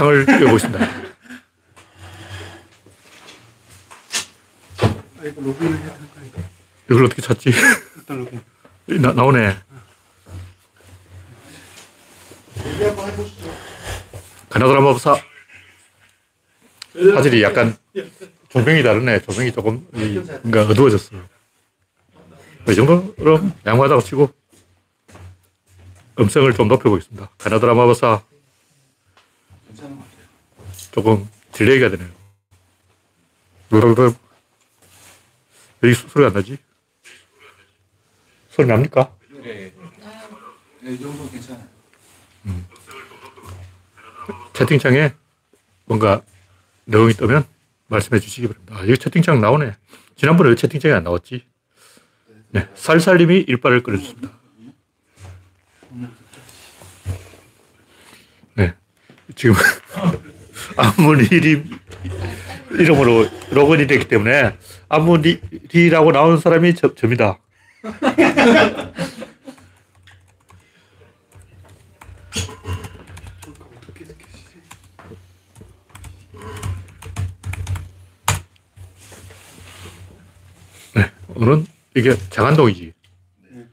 창을 띄워보겠습니다. 이걸 어떻게 찾지? 나, 나오네. 가나다라 마법사. 화질이 약간 조명이 다르네. 조명이 조금 뭔가 어두워졌어. 이 정도로 양호하다고 치고 음성을 좀 높여보겠습니다. 가나다라 마바사. 조금 delay가 되네요. 여기 소리가 안 나지? 소리 납니까? 네. 네, 이 정도 괜찮아요. 음. 채팅창에 뭔가 내용이 뜨면 말씀해 주시기 바랍니다. 아, 여기 채팅창 나오네. 지난번에 왜 채팅창이 안 나왔지? 네, 살살님이 일발을 끌어줬습니다. 네, 지금 아무리 이름으로 로그인이 되기 때문에 아무리라고 나오는 사람이 저, 접니다. 네, 오늘은 이게 장안동이지.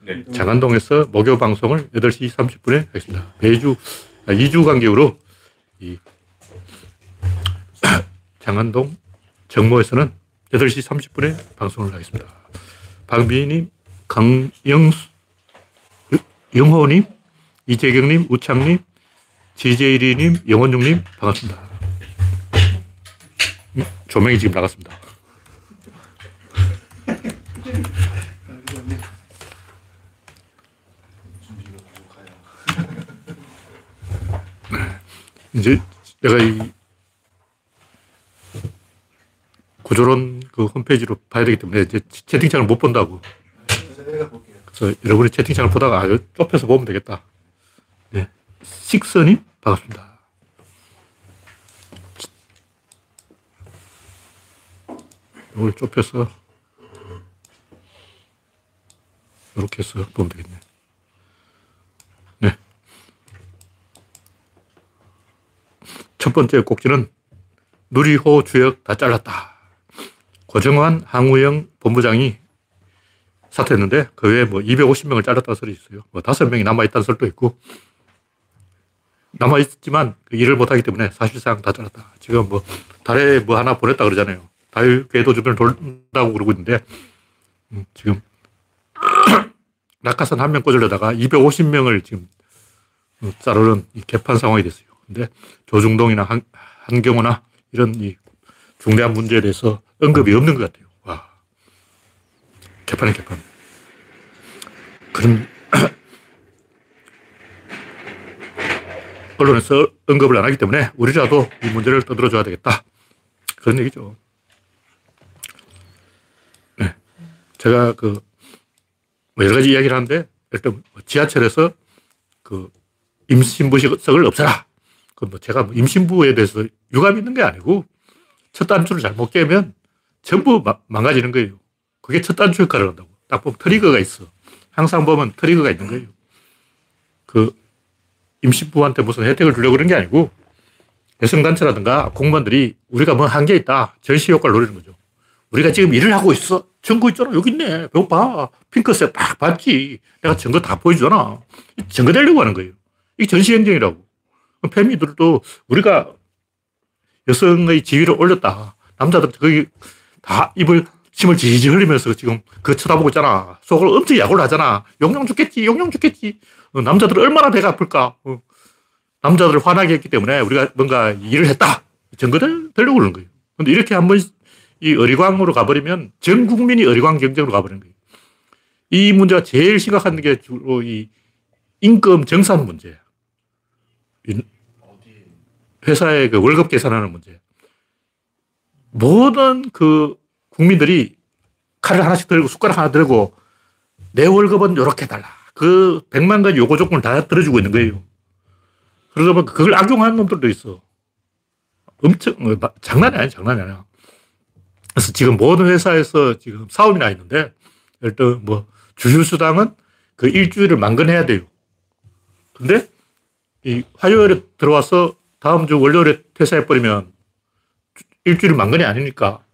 네. 장안동에서 목요 방송을 8시 30분에 하겠습니다. 매주, 2주 아, 간격으로 이 장안동 정모에서는 8시 30분에 방송을 하겠습니다. 박미희님, 강영수, 영호님, 이재경님, 우창님, 지제일이님, 영원중님, 반갑습니다. 음, 조명이 지금 나갔습니다. 이제 내가 이 구조론 그 홈페이지로 봐야 되기 때문에 이제 채팅창을 못 본다고. 그래서 여러분이 채팅창을 보다가 아, 좁혀서 보면 되겠다. 네. 식선님, 반갑습니다. 이걸 좁혀서 이렇게 해서 보면 되겠네. 네. 첫 번째 꼭지는 누리호 주역 다 잘랐다. 고정환 항우영 본부장이 사퇴했는데 그 외에 뭐 250명을 잘랐다는 소리 있어요. 뭐 5명이 남아있다는 설도 있고 남아있지만 그 일을 못하기 때문에 사실상 다 잘랐다. 지금 뭐 달에 뭐 하나 보냈다 그러잖아요. 달 궤도 주변을 돌다고 그러고 있는데 음, 지금 낙하산 한 명 꽂으려다가 250명을 지금 자르는 개판 상황이 됐어요. 근데 조중동이나 한, 한경호나 이런 이 중대한 문제에 대해서 언급이 없는 것 같아요. 와. 개판이 개판. 그럼, 언론에서 언급을 안 하기 때문에 우리라도 이 문제를 떠들어줘야 되겠다. 그런 얘기죠. 네. 제가 그, 뭐 여러 가지 이야기를 하는데, 일단 뭐 지하철에서 그 임신부석을 없애라. 그 뭐 제가 뭐 임신부에 대해서 유감 있는 게 아니고, 첫 단추를 잘못 깨면 전부 마, 망가지는 거예요. 그게 첫 단추 역할을 한다고. 딱 보면 트리거가 있어. 항상 보면 트리거가 있는 거예요. 그 임신부한테 무슨 혜택을 주려고 그런 게 아니고 여성단체라든가 공무원들이 우리가 뭐한게 있다. 전시 효과를 노리는 거죠. 우리가 지금 일을 하고 있어. 증거 있잖아. 여기 있네. 배고파. 핑크색 딱 봤지. 내가 증거 다 보여주잖아. 증거 되려고 하는 거예요. 이게 전시행정이라고. 페미들도 우리가 여성의 지위를 올렸다. 남자들 거기 다 입을 침을 지지 흘리면서 지금 그 쳐다보고 있잖아. 속을 엄청 약올를 하잖아. 용용 죽겠지, 용용 죽겠지. 어, 남자들은 얼마나 배가 아플까. 어. 남자들을 화나게 했기 때문에 우리가 뭔가 일을 했다. 증거를 되려고 그러는 거예요. 근데 이렇게 한번 이 어리광으로 가버리면 전 국민이 어리광 경쟁으로 가버리는 거예요. 이 문제가 제일 심각한 게 주로 이 임금 정산 문제예요. 회사의 그 월급 계산하는 문제. 모든 그 국민들이 칼을 하나씩 들고 숟가락 하나 들고 내 월급은 이렇게 달라. 그 100만 가지 요구 조건을 다 들어주고 있는 거예요. 그러다 보니 그걸 악용하는 놈들도 있어. 엄청, 뭐, 장난이 아니야, 장난이 아니야. 그래서 지금 모든 회사에서 지금 사업이 나 있는데, 일단 뭐, 주휴수당은 그 일주일을 만근해야 돼요. 근데 이 화요일에 들어와서 다음 주 월요일에 퇴사해버리면 일주일 만건이 아니니까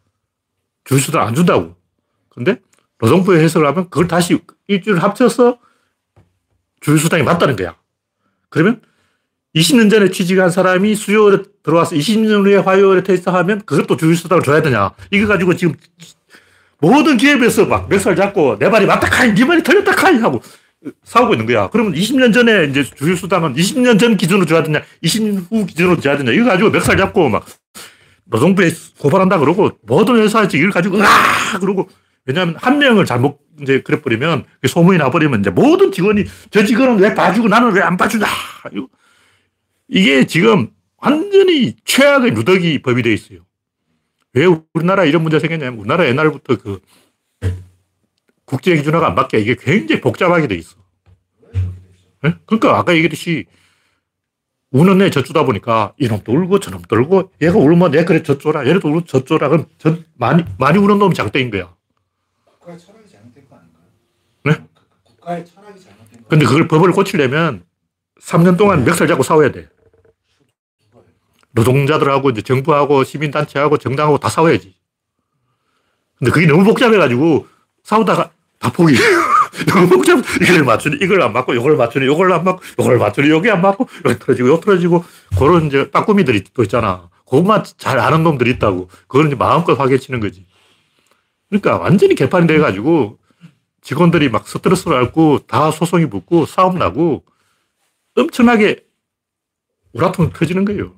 주휴수당 안 준다고. 근데 노동부의 해석을 하면 그걸 다시 일주일 합쳐서 주휴수당이 맞다는 거야. 그러면 20년 전에 취직한 사람이 수요일에 들어와서 20년 후에 화요일에 퇴사하면 그것도 주휴수당을 줘야 되냐. 이거 가지고 지금 모든 기업에서 막 멱살 잡고 내 말이 맞다 카이, 네 말이 틀렸다 카이 하고 싸우고 있는 거야. 그러면 20년 전에 이제 주휴수당은 20년 전 기준으로 줘야 되냐, 20년 후 기준으로 줘야 되냐. 이거 가지고 멱살 잡고 막 노동부에 고발한다 그러고 모든 회사에서 이걸 가지고 으아! 그러고 왜냐하면 한 명을 잘못 이제 그래버리면 소문이 나버리면 이제 모든 직원이 저 직원은 왜 봐주고 나는 왜 안 봐주냐. 이게 지금 완전히 최악의 누더기 법이 되어 있어요. 왜 우리나라 이런 문제 생겼냐면 우리나라 옛날부터 그 국제 기준화가 안 맞게 이게 굉장히 복잡하게 돼 있어. 네? 그러니까 아까 얘기했듯이 우는 애 젖주다 보니까 이놈도 울고 저놈도 울고 얘가 울면 내 그래 젖줘라 얘네도 울고 젖줘라 그럼 저 많이 많이 우는 놈이 장땡인 거야. 국가의 철학이 잘못된 거 아닌가요? 네? 국가의 철학이 잘못된 거. 근데 그걸 법을 고치려면 3년 동안 멱살 잡고 싸워야 돼. 노동자들하고 이제 정부하고 시민단체하고 정당하고 다 싸워야지. 근데 그게 너무 복잡해가지고 싸우다가 다 포기. 너무 복잡. 이걸 맞추니 이걸 안 맞고 이걸 맞추니 이걸 안 맞고 이걸 맞추니 여기 안 맞고 여기 틀어지고 여기 틀어지고 그런 이제 빠꾸미들이 또 있잖아. 그것만 잘 아는 놈들이 있다고. 그걸 이제 마음껏 화개치는 거지. 그러니까 완전히 개판이 돼가지고 직원들이 막 스트레스를 앓고 다 소송이 붙고 싸움 나고 엄청나게 우라통 터지는 거예요.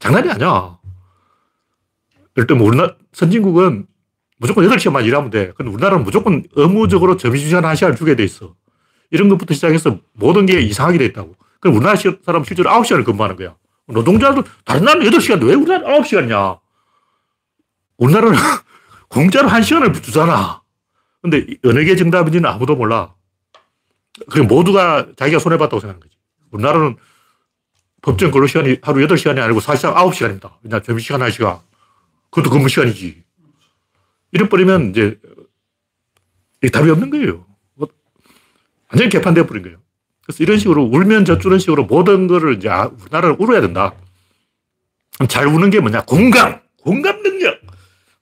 장난이 아니야. 일단 뭐 우리나라 선진국은 무조건 8시간만 일하면 돼. 근데 우리나라는 무조건 의무적으로 점심시간 1시간을 주게 돼 있어. 이런 것부터 시작해서 모든 게 이상하게 돼 있다고. 그럼 우리나라 시- 사람 실제로 9시간을 근무하는 거야. 노동자들, 다른 나라는 8시간인데 왜 우리나라는 9시간이냐? 우리나라는 공짜로 1시간을 주잖아. 근데 이 어느 게 정답인지는 아무도 몰라. 그 모두가 자기가 손해봤다고 생각하는 거지. 우리나라는 법정 근로 시간이 하루 8시간이 아니고 사실상 9시간입니다. 그냥 점심시간 1시간. 그것도 근무 시간이지. 이래버리면 이제 이 답이 없는 거예요. 뭐 완전히 개판되어 버린 거예요. 그래서 이런 식으로 울면 젖주는 식으로 모든 거를 이제 아, 우리나라를 울어야 된다. 잘 우는 게 뭐냐? 공감! 공감 능력!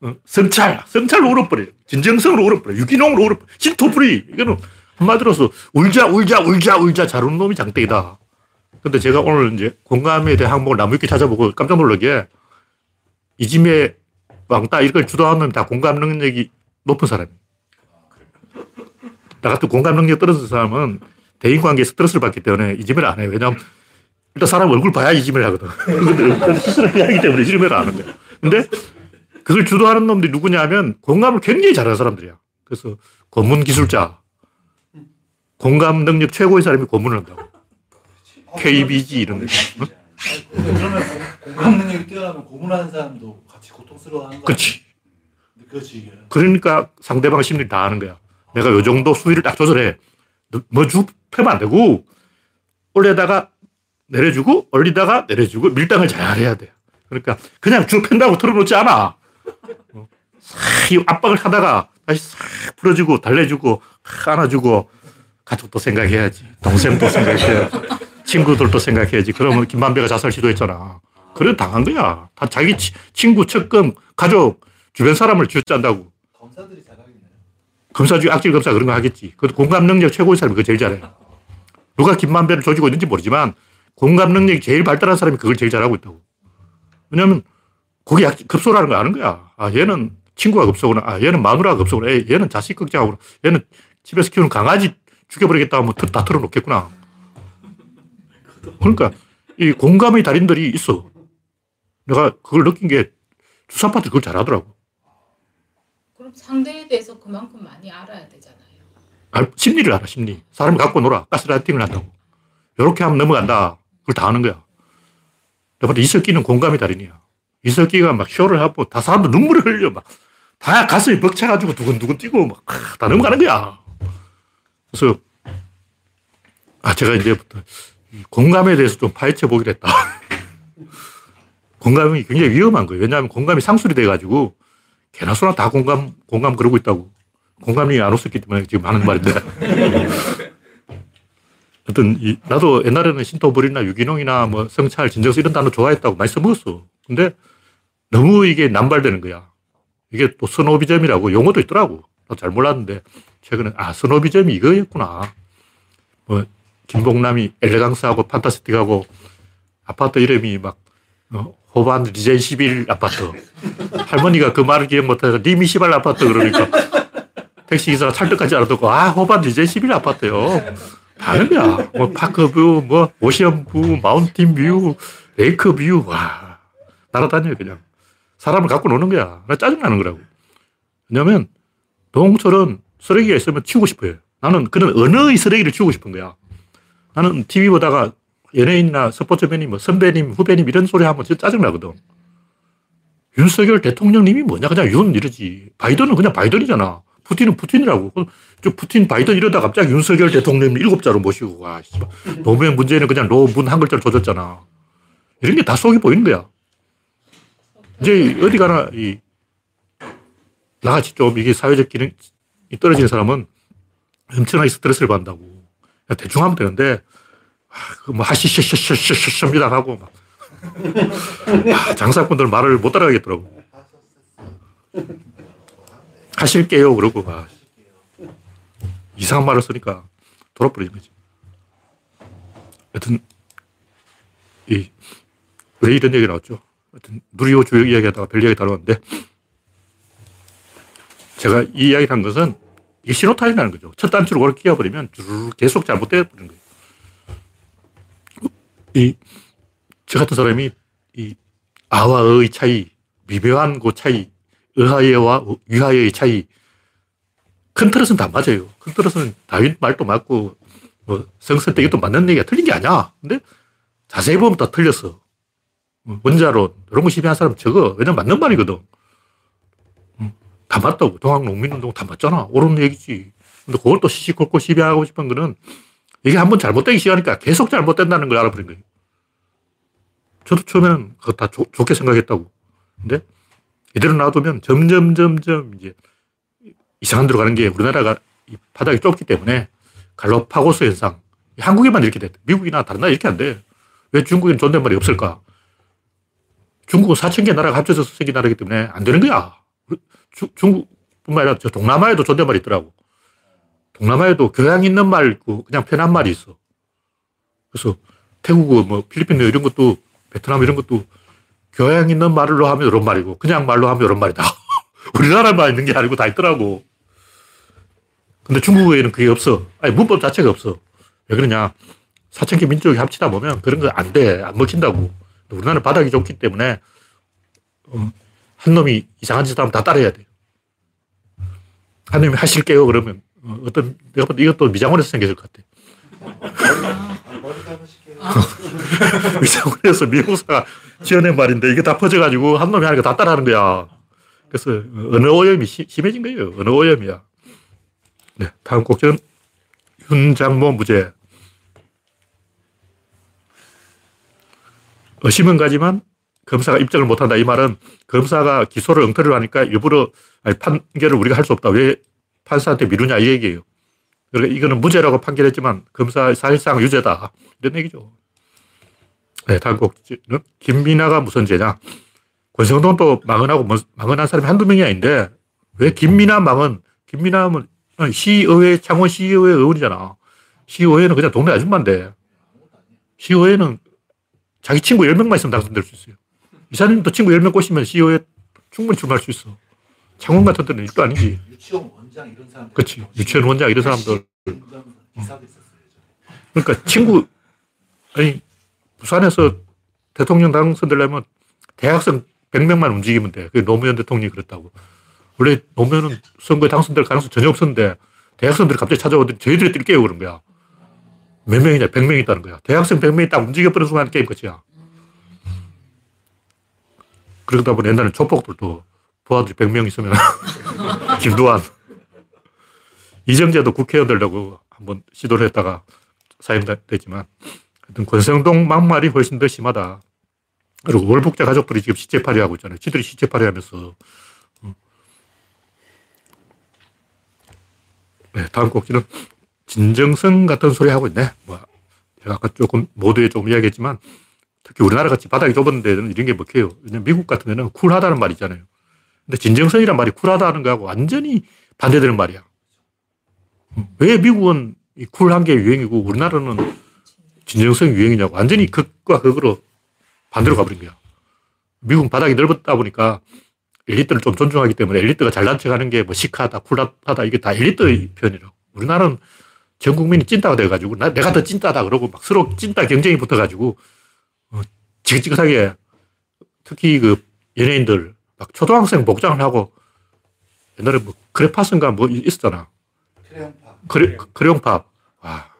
어, 성찰! 성찰로 울어버려요. 진정성으로 울어버려요. 유기농으로 울어버려요. 신토프리! 이거는 한마디로서 울자, 울자, 울자, 울자 잘 우는 놈이 장땡이다. 근데 제가 오늘 이제 공감에 대한 항목을 나무 위키 찾아보고 깜짝 놀란 게 이짐의 왕따 이걸 주도하는 다 공감 능력이 높은 사람이에요. 나 같은 공감 능력 떨어진 사람은 대인 관계에 스트레스를 받기 때문에 이짐을 안 해요. 왜냐하면 일단 사람 얼굴 봐야 이짐을 하거든. 근데 스스로 해야 하기 때문에 이짐을 안 하는 거야. 근데 그걸 주도하는 놈들이 누구냐 하면 공감을 굉장히 잘하는 사람들이야. 그래서 고문 기술자, 공감 능력 최고의 사람이 고문을 한다고. KBG 이런 데. 응? 그러면 공- 공감 능력이 뛰어나면 고문하는 사람도 같이 고통스러워하는 거. 그렇지. 그렇지 이게. 그러니까 상대방 심리를 다 아는 거야. 내가 요 정도 수위를 딱 조절해. 뭐쭉 펴면 안 되고, 올려다가 내려주고, 올리다가 내려주고, 밀당을 잘 해야 돼. 그러니까 그냥 쭉 편다고 틀어놓지 않아. 어, 싹이 압박을 하다가 다시 싹 풀어주고, 달래주고, 탁 안아주고, 가족도 생각해야지. 동생도 생각해야지. 친구들도 생각해야지. 그러면 김만배가 자살 시도했잖아. 그래 당한 거야. 다 자기 치- 친구, 측근, 가족, 주변 사람을 쥐어짠다고. 검사들이 잘하겠네요. 검사 중에 악질 검사 그런 거 하겠지. 그 공감 능력 최고의 사람이 그거 제일 잘해요. 누가 김만배를 조지고 있는지 모르지만 공감 능력이 제일 발달한 사람이 그걸 제일 잘하고 있다고. 왜냐면 거기 약- 급소라는 걸 아는 거야. 아, 얘는 친구가 급소구나. 아, 얘는 마누라가 급소구나. 얘는 자식 걱정하구나. 얘는 집에서 키우는 강아지 죽여버리겠다 하면 다- 다 털어놓겠구나. 그러니까 이 공감의 달인들이 있어. 내가 그걸 느낀 게 주사파들이 그걸 잘하더라고. 그럼 상대에 대해서 그만큼 많이 알아야 되잖아요. 알- 심리를 알아, 심리. 사람이 갖고 놀아. 가스라이팅을 한다고. 이렇게 하면 넘어간다. 그걸 다 아는 거야. 내가 이석기는 공감의 달인이야. 이석기가 막 쇼를 하고 다 사람들 눈물을 흘려. 막. 다 가슴이 벅차가지고 두근두근 뛰고 막 다 넘어가는 거야. 그래서 아, 제가 이제부터 이 공감에 대해서 좀 파헤쳐 보기로 했다. 공감이 굉장히 위험한 거예요. 왜냐하면 공감이 상술이 돼가지고 개나 소나 다 공감, 공감 그러고 있다고. 공감이 안 없었기 때문에 지금 하는 말인데. 어떤, 이, 나도 옛날에는 신토불이나 유기농이나 뭐 성찰, 진정서 이런 단어 좋아했다고 많이 써먹었어. 근데 너무 이게 남발되는 거야. 이게 또 스노비즘이라고 용어도 있더라고. 나도 잘 몰랐는데 최근에 아, 스노비즘이 이거였구나. 뭐, 김봉남이 elegance하고 fantastic하고 아파트 이름이 막 어, 호반 리젠시빌 아파트. 할머니가 그 말을 기억 못해서 니미 시발 아파트 그러니까 택시기사가 찰떡같이 알아듣고 아 호반 리젠시빌 아파트요. 다른 거야. 뭐 park view, 뭐 ocean view, mountain view, 레이크뷰. 와 날아다녀요 그냥. 사람을 갖고 노는 거야. 나 짜증나는 거라고. 왜냐면 동철은 쓰레기가 있으면 치우고 싶어요. 나는 그런 언어의 쓰레기를 치우고 싶은 거야. 나는 TV 보다가 연예인이나 스포츠맨이 뭐 선배님, 후배님 이런 소리 하면 진짜 짜증나거든. 윤석열 대통령님이 뭐냐. 그냥 윤 이러지. 바이든은 그냥 바이든이잖아. 푸틴은 푸틴이라고. 저 푸틴, 바이든 이러다 갑자기 윤석열 대통령님 일곱 자로 모시고, 와, 씨발. 노무현 문재인은 그냥 노, 문 한 글자로 조졌잖아. 이런 게 다 속이 보이는 거야. 이제 어디 가나, 이, 나같이 좀 이게 사회적 기능이 떨어지는 사람은 엄청나게 스트레스를 받는다고. 대충 하면 되는데, 아, 그뭐 하시셔셔셔셔셔입니다 하고 막. 아, 장사꾼들 말을 못 따라가겠더라고. 하실게요. 그러고 막. 이상한 말을 쓰니까 돌아버리는 거지. 하여튼, 이, 왜 이런 얘기 나왔죠? 하여튼, 누리호 주역 이야기 하다가 별 이야기 다루었는데, 제가 이 이야기를 한 것은 이게 신호타임이라는 거죠. 첫 단추를 그렇게 끼워버리면 쭉 계속 잘못되어 버리는 거예요. 이, 저 같은 사람이 이 아와 어의 차이, 미묘한 그 차이, 의하예와 위하예의 차이, 큰 틀에서는 다 맞아요. 큰 틀에서는 다윈 말도 맞고, 뭐, 성선 때 이것도 맞는 얘기가 틀린 게 아니야. 근데 자세히 보면 다 틀렸어. 원자론, 이런 거 시비한 사람 적어. 왜냐면 맞는 말이거든. 다 맞다고. 동학농민운동 다 맞잖아. 옳은 얘기지. 근데 그걸 또 시시콜콜 시비하고 싶은 거는 이게 한번 잘못되기 시작하니까 계속 잘못된다는 걸 알아버린 거예요. 저도 처음에는 그거 다 조, 좋게 생각했다고. 근데 이대로 놔두면 점점, 점점 이제 이상한 데로 가는 게 우리나라가 바닥이 좁기 때문에 갈로파고스 현상. 한국에만 이렇게 돼. 미국이나 다른 나라 이렇게 안 돼. 왜 중국엔 존댓말이 없을까? 중국은 4천 개 나라가 합쳐져서 생긴 나라이기 때문에 안 되는 거야. 주, 중국뿐만 아니라 저 동남아에도 존댓말이 있더라고. 동남아에도 교양 있는 말 있고 그냥 편한 말이 있어. 그래서 태국, 뭐 필리핀 이런 것도 베트남 이런 것도 교양 있는 말로 하면 이런 말이고 그냥 말로 하면 이런 말이다. 우리나라만 있는 게 아니고 다 있더라고. 근데 중국에는 그게 없어. 아니, 문법 자체가 없어. 왜 그러냐. 사천개 민족이 합치다 보면 그런 거 안 돼. 안 먹힌다고. 우리나라는 바닥이 좋기 때문에 어, 한 놈이 이상한 짓 하면 다 따라야 돼. 한 놈이 하실게요. 그러면 어, 어떤, 내가 볼 때 이것도 미장원에서 생겼을 것 같아. 미장원에서 미국사가 지어낸 말인데 이게 다 퍼져가지고 한 놈이 하니까 다 따라하는 거야. 그래서 언어 오염이 시, 심해진 거예요. 언어 오염이야. 네, 다음 곡지는 윤장모 무죄. 의심은 가지만 검사가 입증을 못한다. 이 말은 검사가 기소를 엉터리로 하니까 일부러 아니, 판결을 우리가 할 수 없다. 왜 판사한테 미루냐 이 얘기예요. 그러니까 이거는 무죄라고 판결했지만 검사 사실상 유죄다. 이런 얘기죠. 네, 다음 곡지는 김민아가 무슨 죄냐. 권성동도 망언하고 뭐, 망언한 사람이 한두 명이 아닌데 왜 김민아 망언, 김민아는 시의회, 창원 시의회 의원이잖아. 시의회는 그냥 동네 아줌마인데 시의회는 자기 친구 10명만 있으면 당선될 수 있어요. 이사님도 친구 10명 꼬시면 시의회 충분히 출마할 수 있어. 창원 같은 데는 일도 아니지. 유치원 원장 이런 사람들. 그렇지. 유치원 원장 이런 사람들. 있었어요. 그러니까 친구, 아니, 부산에서 대통령 당선되려면 대학생 100명만 움직이면 돼. 그게 노무현 대통령이 그랬다고. 원래 노무현은 선거에 당선될 가능성 전혀 없었는데 대학생들이 갑자기 찾아오더니 저희들이 뛸게요 그런 거야. 몇 명이냐? 100명이 있다는 거야. 대학생 100명이 딱 움직여버리는 순간 게임 끝이야. 그러다 보니 옛날에 조폭들도 부하들이 100명 있으면 김두한 이정재도 국회의원 되려고 한번 시도를 했다가 사임됐지만 하여튼 권성동 막말이 훨씬 더 심하다. 그리고 월북자 가족들이 지금 시체팔이 하고 있잖아요. 지들이 시체팔이 하면서. 네, 다음 곡지는 진정성 같은 소리 하고 있네. 뭐, 제가 아까 조금 모두에 조금 이야기했지만 특히 우리나라 같이 바닥이 좁은 데는 이런 게 먹혀요. 왜냐면 미국 같은 데는 쿨하다는 말이 있잖아요. 근데 진정성이란 말이 쿨하다는 거하고 완전히 반대되는 말이야. 왜 미국은 이 쿨한 게 유행이고 우리나라는 진정성이 유행이냐고. 완전히 극과 극으로 반대로 가버린 거야. 미국은 바닥이 넓었다 보니까 엘리트를 좀 존중하기 때문에 엘리트가 잘난 척 하는 게 뭐 시크하다, 쿨하다, 이게 다 엘리트의 표현이라고. 우리나라는 전 국민이 찐따가 돼가지고 나, 내가 더 찐따다 그러고 막 서로 찐따 경쟁이 붙어가지고 어, 지긋지긋하게 특히 그 연예인들 막 초등학생 복장을 하고 옛날에 뭐 크레파스인가 뭐 있었잖아. 크레용파. 크레, 크레용팝. 와.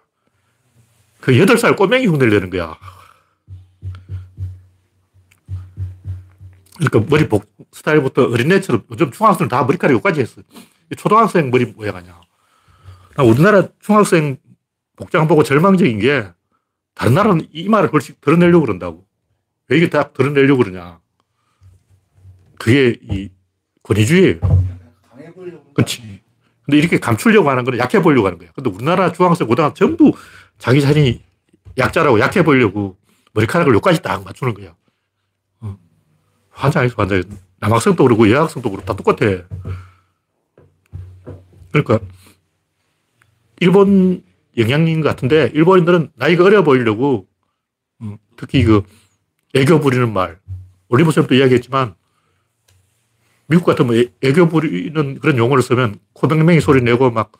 그 8살 꼬맹이 흉내를 내는 거야. 그러니까 머리 복 스타일부터 어린애처럼 요즘 중학생 다 머리카락 여기까지 했어. 초등학생 머리 모양 아니야. 나 우리나라 중학생 복장 보고 절망적인 게 다른 나라는 이마를 벌씩 드러내려고 그런다고. 왜 이게 다 드러내려고 그러냐. 그게 이 권위주의예요. 그렇지. 근데 이렇게 감추려고 하는 거는 약해 보이려고 하는 거야. 근데 우리나라 중학생, 고등학생 전부 자기 자신이 약자라고 약해 보이려고 머리카락을 여기까지 딱 맞추는 거야. 어. 환장해서 환장해. 남학생도 그러고 여학생도 그렇고 다 똑같아. 그러니까 일본 영향인 것 같은데 일본인들은 나이가 어려 보이려고 음, 특히 그 애교 부리는 말. 올리브쌤도 이야기했지만 미국 같으면 애- 애교 부리는 그런 용어를 쓰면 코맹맹이 소리 내고 막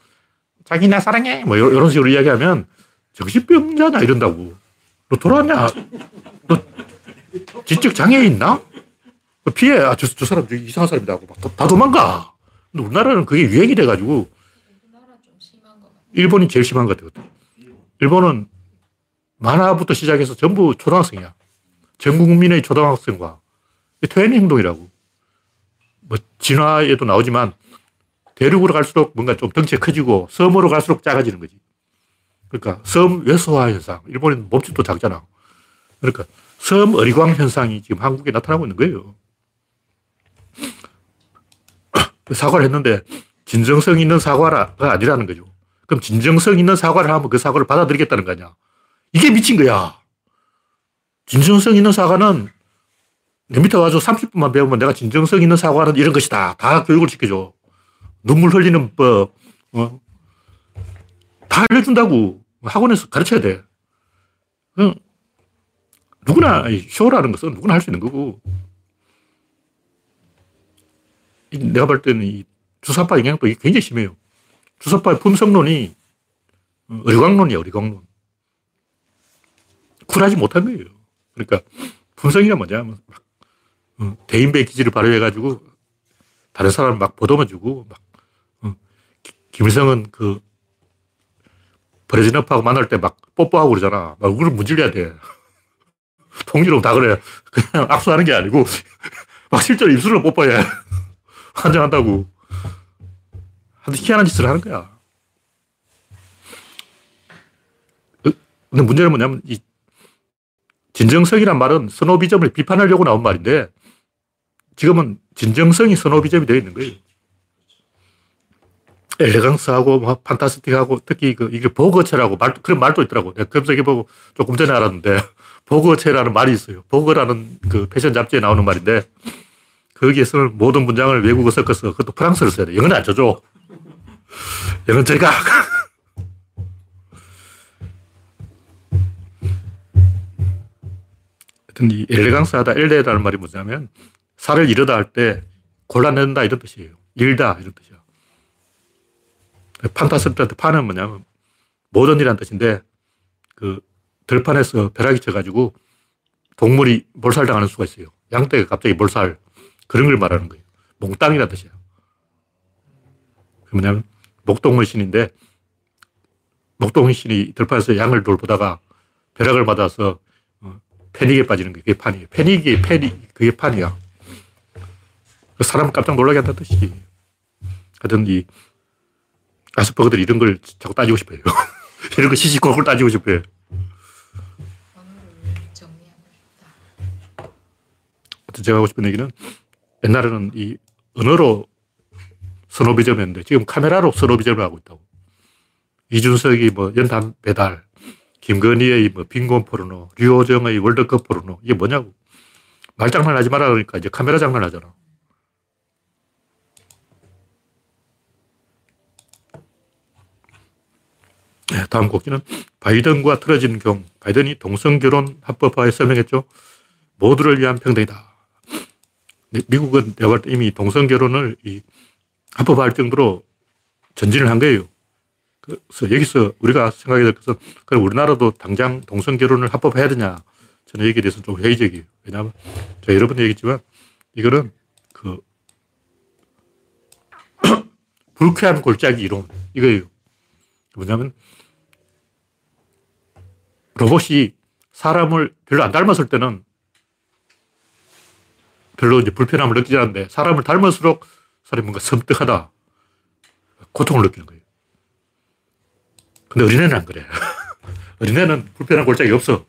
자기 나 사랑해! 뭐 이런 식으로 이야기하면 정신병자냐 이런다고. 너 돌아왔냐? 너 지적 장애 있나? 피해 아, 저, 저 사람 되게 이상한 사람이다 하고 막 다- 다 도망가. 근데 우리나라는 그게 유행이 돼가지고 우리나라 좀 심한 것 같아. 일본이 제일 심한 것 같아요. 일본은 만화부터 시작해서 전부 초등학생이야. 전 국민의 초등학생과 퇴행 행동이라고. 뭐 진화에도 나오지만 대륙으로 갈수록 뭔가 좀 덩치가 커지고 섬으로 갈수록 작아지는 거지. 그러니까 섬 외소화 현상. 일본은 몸집도 작잖아. 그러니까 섬 어리광 현상이 지금 한국에 나타나고 있는 거예요. 사과를 했는데 진정성 있는 사과가 아니라는 거죠. 그럼 진정성 있는 사과를 하면 그 사과를 받아들이겠다는 거 아니야. 이게 미친 거야. 진정성 있는 사과는 내 밑에 와서 30분만 배우면 내가 진정성 있는 사과는 이런 것이다. 다 교육을 시켜줘. 눈물 흘리는 법, 어? 다 알려준다고. 학원에서 가르쳐야 돼. 그 누구나, 이 쇼라는 것은 누구나 할 수 있는 거고. 이 내가 볼 때는 이 주사파 영향도 굉장히 심해요. 주사파의 품성론이 어, 어리광론이야, 어리광론. 쿨하지 못한 거예요. 그러니까 품성이란 뭐냐면 막 어, 대인배 기질을 발휘해가지고 다른 사람을 막 보듬어주고 막 어, 기- 김일성은 그 브레즈너프하고 만날 때 막 뽀뽀하고 그러잖아. 막 얼굴을 문질려야 돼. 통일은 다 그래. 그냥 악수하는 게 아니고 막 실제로 입술로 뽀뽀해. 환장한다고. 하여튼 희한한 짓을 하는 거야. 어, 근데 문제는 뭐냐면, 이 진정성이란 말은 스노비즘을 비판하려고 나온 말인데, 지금은 진정성이 스노비즘이 되어 있는 거예요. 엘레강스하고 뭐 판타스틱하고 특히 그 이게 버거체라고 말 그런 말도 있더라고. 내가 검색해보고 조금 전에 알았는데 버거체라는 말이 있어요. 버거라는 그 패션 잡지에 나오는 말인데 거기에서는 모든 문장을 외국어 섞어서 그것도 프랑스를 써야 돼. 영어는 안 쳐줘. 저리가. 하여튼 이 엘레강스하다, 엘레다는 말이 뭐냐면 살을 이르다 할 때 골라낸다 이런 뜻이에요. 일다 이런 뜻이야. 판타스트한테 판은 뭐냐면 모든 이라는 뜻인데 그 들판에서 벼락이 쳐가지고 동물이 몰살당하는 수가 있어요. 양떼가 갑자기 몰살. 그런 걸 말하는 거예요. 몽땅이라는 뜻이야. 그 뭐냐면 목동의 신인데 목동의 신이 들판에서 양을 돌보다가 벼락을 맞아서 어, 패닉에 빠지는 게 그게 판이에요. 패닉이 패닉 그게 판이야. 그 사람 깜짝 놀라게 한다는 뜻이지. 하여튼 이 아스퍼거들이 이런 걸 자꾸 따지고 싶어요. 이런 거 시시콜콜 따지고 싶어요. 하여튼 제가 하고 싶은 얘기는 옛날에는 이 언어로 선호비점이었는데 지금 카메라로 선호비점을 하고 있다고. 이준석이 뭐 연탄 배달, 김건희의 뭐 빈곤 포르노, 류호정의 월드컵 포르노, 이게 뭐냐고. 말장난 하지 마라 그러니까 이제 카메라 장난 하잖아. 네, 다음 곡기는 바이든과 틀어진 경. 바이든이 동성결혼 합법화에 서명했죠. 모두를 위한 평등이다. 네, 미국은 내가 이미 동성결혼을 합법화할 정도로 전진을 한 거예요. 그래서 여기서 우리가 생각해야 될 것은 그럼 우리나라도 당장 동성 결혼을 합법화해야 되냐. 저는 여기에 대해서 좀 회의적이에요. 왜냐하면 제가 여러 번 얘기했지만 이거는 그 불쾌한 골짜기 이론 이거예요. 뭐냐면 로봇이 사람을 별로 안 닮았을 때는 별로 이제 불편함을 느끼지 않는데 사람을 닮을수록 사람이 뭔가 섬뜩하다. 고통을 느끼는 거예요. 근데 어린애는 안 그래. 어린애는 불편한 골짜기 없어.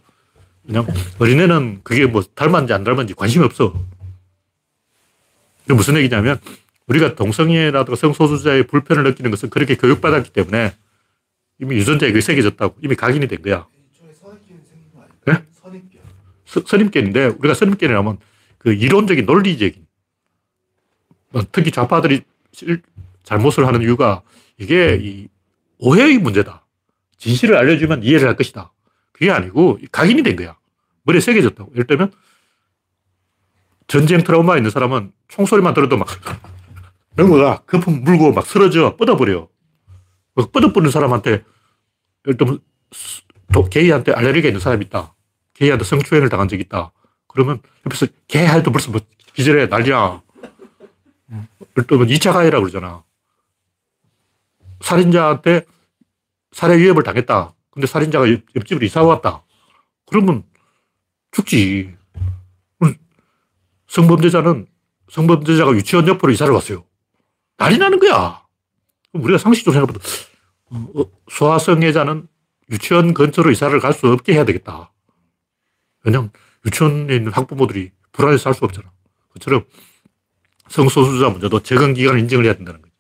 그냥 어린애는 그게 뭐 닮았는지 안 닮았는지 관심이 없어. 이게 무슨 얘기냐면 우리가 동성애라든가 성소수자의 불편을 느끼는 것은 그렇게 교육받았기 때문에 이미 유전자에 그게 새겨졌다고 이미 각인이 된 거야. 네? 선입견. 서, 선입견인데 우리가 선입견이라면 그 이론적인 논리적인 뭐 특히 좌파들이 실- 잘못을 하는 이유가 이게 이 오해의 문제다. 진실을 알려주면 이해를 할 것이다. 그게 아니고 각인이 된 거야. 머리에 새겨졌다고. 예를 들면 전쟁 트라우마 있는 사람은 총소리만 들어도 막 넘어가 거품 물고 막 쓰러져 뻗어버려. 그 뻗어버리는 사람한테 예를 들면 게이한테 알레르기가 있는 사람이 있다. 게이한테 성추행을 당한 적이 있다. 그러면 옆에서 개 할도 벌써 뭐 기절해 난리야. 들면 2차 가해라고 그러잖아. 살인자한테 살해 위협을 당했다. 근데 살인자가 옆, 옆집으로 이사 왔다. 그러면 죽지. 음, 성범죄자는 성범죄자가 유치원 옆으로 이사를 왔어요. 난리 나는 거야. 우리가 상식적으로 생각해보면 어, 어, 소아성애자는 유치원 근처로 이사를 갈 수 없게 해야 되겠다. 왜냐면 유치원에 있는 학부모들이 불안해서 살수 없잖아. 그처럼 성소수자 문제도 적응 기간 인정을 해야 된다는 거지.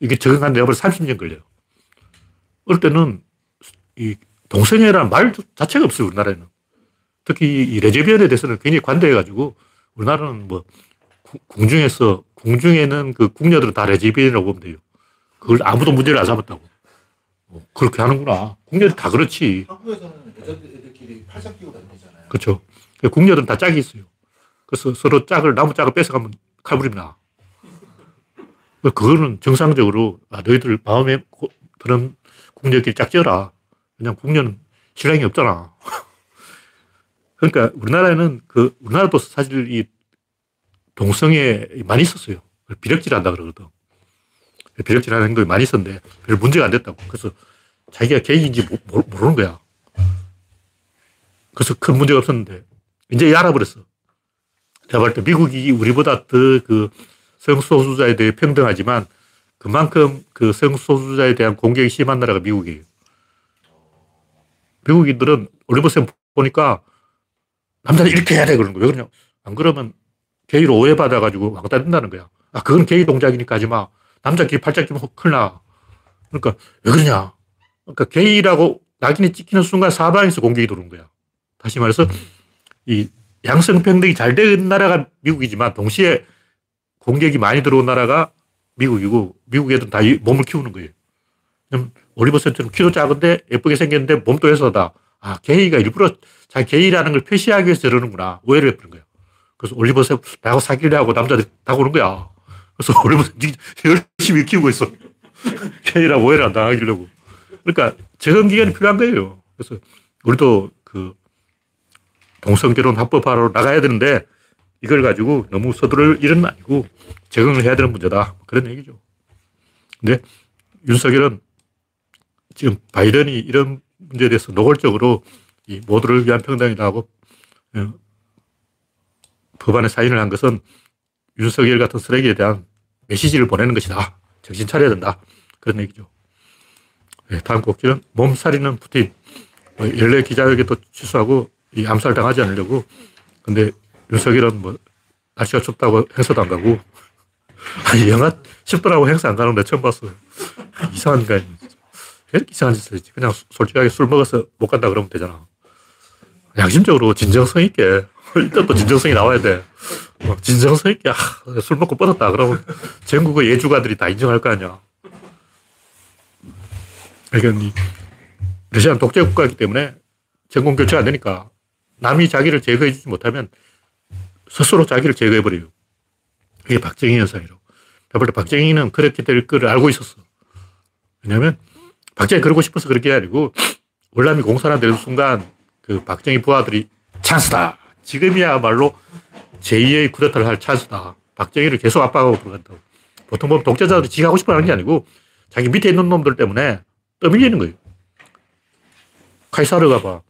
이게 적응한 내가 볼 30년 걸려요. 어릴 때는 이 동성애라는 말 자체가 없어요, 우리나라에는. 특히 이 레즈비언에 대해서는 굉장히 관대해가지고 우리나라는 뭐 구- 궁중에서, 궁중에는 그 궁녀들은 다 레즈비언이라고 보면 돼요. 그걸 아무도 문제를 안 삼았다고. 어, 그렇게 하는구나. 궁녀들 다 그렇지. 한국에서는 여자애들끼리 팔짱 끼고 다니잖아요. 그렇죠. 궁녀들은 다 짝이 있어요. 그래서 서로 짝을, 나무 짝을 뺏어가면 칼부림 나. 그거는 정상적으로, 아, 너희들 마음에 고- 드는 궁녀끼리 짝지어라. 그냥 궁녀는 신랑이 없잖아. 그러니까 우리나라에는 그, 우리나라도 사실 이 동성애 많이 있었어요. 비력질 한다 그러거든. 비력질 하는 행동이 많이 있었는데 별 문제가 안 됐다고. 그래서 자기가 모- 모르는 거야. 그래서 큰 문제가 없었는데 이제 알아버렸어. 내가 볼 때 미국이 우리보다 더 그 성소수자에 대해 평등하지만 그만큼 그 성소수자에 대한 공격이 심한 나라가 미국이에요. 미국인들은 올리브쌤 보니까 남자는 이렇게 해야 돼 그러는 거예요. 왜 그러냐. 안 그러면 게이로 오해받아가지고 왕따 된다는 거야. 아, 그건 게이 동작이니까 하지 마. 남자끼리 팔짱 끼면 큰일 나. 그러니까 왜 그러냐. 그러니까 게이라고 낙인이 찍히는 순간 사방에서 공격이 들어오는 거야. 다시 말해서 이 양성평등이 잘 된 나라가 미국이지만 동시에 공격이 많이 들어온 나라가 미국이고 미국 애들은 다이 몸을 키우는 거예요. 그럼 올리버 쌤처럼 키도 작은데 예쁘게 생겼는데 몸도 왜소하다. 아, 게이가 일부러 자기 게이라는 걸 표시하기 위해서 저러는구나. 오해를 해버린 거예요. 그래서 올리버 쌤 나하고 사귀려 하고 남자들이 다 오는 거야. 그래서 올리버 쌤 열심히 키우고 있어. 게이라고 오해를 안 당하려고. 그러니까 적응 기간이 필요한 거예요. 그래서 우리도 그 동성결혼 합법화로 나가야 되는데 이걸 가지고 너무 서두를 일은 아니고 적응을 해야 되는 문제다. 그런 얘기죠. 근데 윤석열은 지금 바이든이 이런 문제에 대해서 노골적으로 이 모두를 위한 평등이다 하고 어, 법안에 사인을 한 것은 윤석열 같은 쓰레기에 대한 메시지를 보내는 것이다. 정신 차려야 된다. 그런 얘기죠. 네, 다음 곡지는 몸살이는 푸틴. 뭐 연례 기자회견도 취소하고 이 암살 당하지 않으려고. 근데 윤석열은 뭐 날씨가 춥다고 행사도 안 가고. 아니, 영하 10도라고 행사 안 가는 데 처음 봤어. 이상한 거왜 이상한 짓을 했지? 그냥 솔직하게 술 먹어서 못 간다 그러면 되잖아. 양심적으로 진정성 있게. 일단 또 진정성이 나와야 돼. 어, 진정성 있게, 아, 술 먹고 뻗었다. 그러면 전국의 예주가들이 다 인정할 거 아니야. 그러니까 이 러시아는 독재 국가이기 때문에 전공 교체가 안 되니까 남이 자기를 제거해 주지 못하면 스스로 자기를 제거해 버려요. 그게 박정희 현상이라고. 볼때 박정희는 그렇게 될 거를 알고 있었어. 왜냐면 박정희 그러고 싶어서 그런 게 아니고 월남이 공산화 되는 순간 그 박정희 부하들이 찬스다. 지금이야말로 제2의 쿠데타를 할 찬스다. 박정희를 계속 압박하고 들어간다고. 보통 보면 독재자들이 지가 하고 싶어 하는 게 아니고 자기 밑에 있는 놈들 때문에 떠밀리는 거예요. 카이사르가 봐.